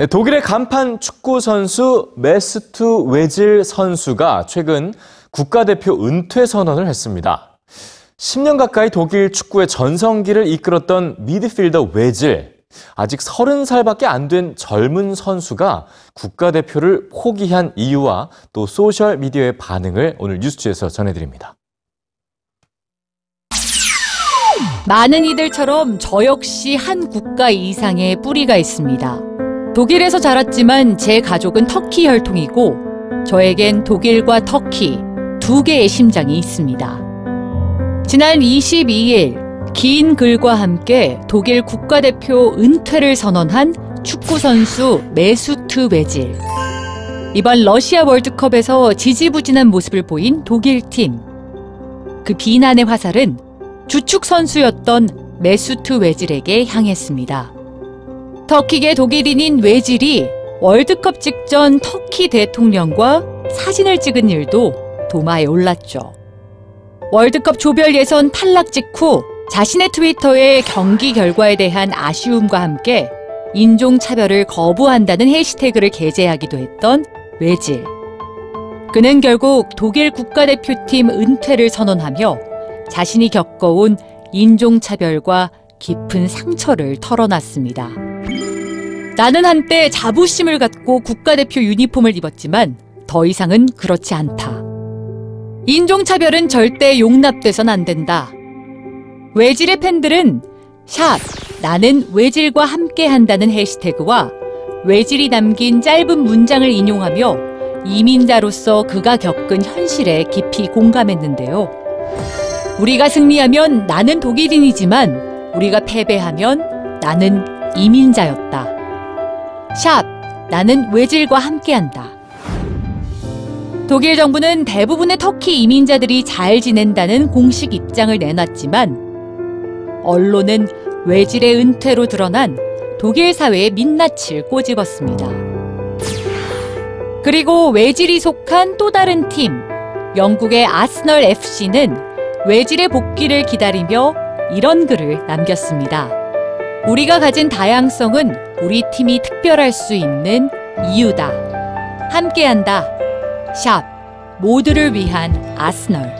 네, 독일의 간판 축구 선수 메수트 외질 선수가 최근 국가대표 은퇴 선언을 했습니다. 10년 가까이 독일 축구의 전성기를 이끌었던 미드필더 외질. 아직 30살밖에 안 된 젊은 선수가 국가대표를 포기한 이유와 또 소셜미디어의 반응을 오늘 뉴스G에서 전해드립니다. 많은 이들처럼 저 역시 한 국가 이상의 뿌리가 있습니다. 독일에서 자랐지만 제 가족은 터키 혈통이고 저에겐 독일과 터키 두 개의 심장이 있습니다. 지난 22일 긴 글과 함께 독일 국가대표 은퇴를 선언한 축구선수 메수트 외질. 이번 러시아 월드컵에서 지지부진한 모습을 보인 독일 팀. 그 비난의 화살은 주축 선수였던 메수트 외질에게 향했습니다. 터키계 독일인인 웨질이 월드컵 직전 터키 대통령과 사진을 찍은 일도 도마에 올랐죠. 월드컵 조별 예선 탈락 직후 자신의 트위터에 경기 결과에 대한 아쉬움과 함께 인종차별을 거부한다는 해시태그를 게재하기도 했던 웨질. 그는 결국 독일 국가대표팀 은퇴를 선언하며 자신이 겪어온 인종차별과 깊은 상처를 털어놨습니다. 나는 한때 자부심을 갖고 국가대표 유니폼을 입었지만 더 이상은 그렇지 않다. 인종차별은 절대 용납돼선 안 된다. 외질의 팬들은 샵 나는 외질과 함께 한다는 해시태그와 외질이 남긴 짧은 문장을 인용하며 이민자로서 그가 겪은 현실에 깊이 공감했는데요. 우리가 승리하면 나는 독일인이지만 우리가 패배하면 나는 이민자였다. 샵 나는 외질과 함께한다. 독일 정부는 대부분의 터키 이민자들이 잘 지낸다는 공식 입장을 내놨지만 언론은 외질의 은퇴로 드러난 독일 사회의 민낯을 꼬집었습니다. 그리고 외질이 속한 또 다른 팀, 영국의 아스널 FC는 외질의 복귀를 기다리며 이런 글을 남겼습니다. 우리가 가진 다양성은 우리 팀이 특별할 수 있는 이유다. 함께한다. 샵 모두를 위한 아스널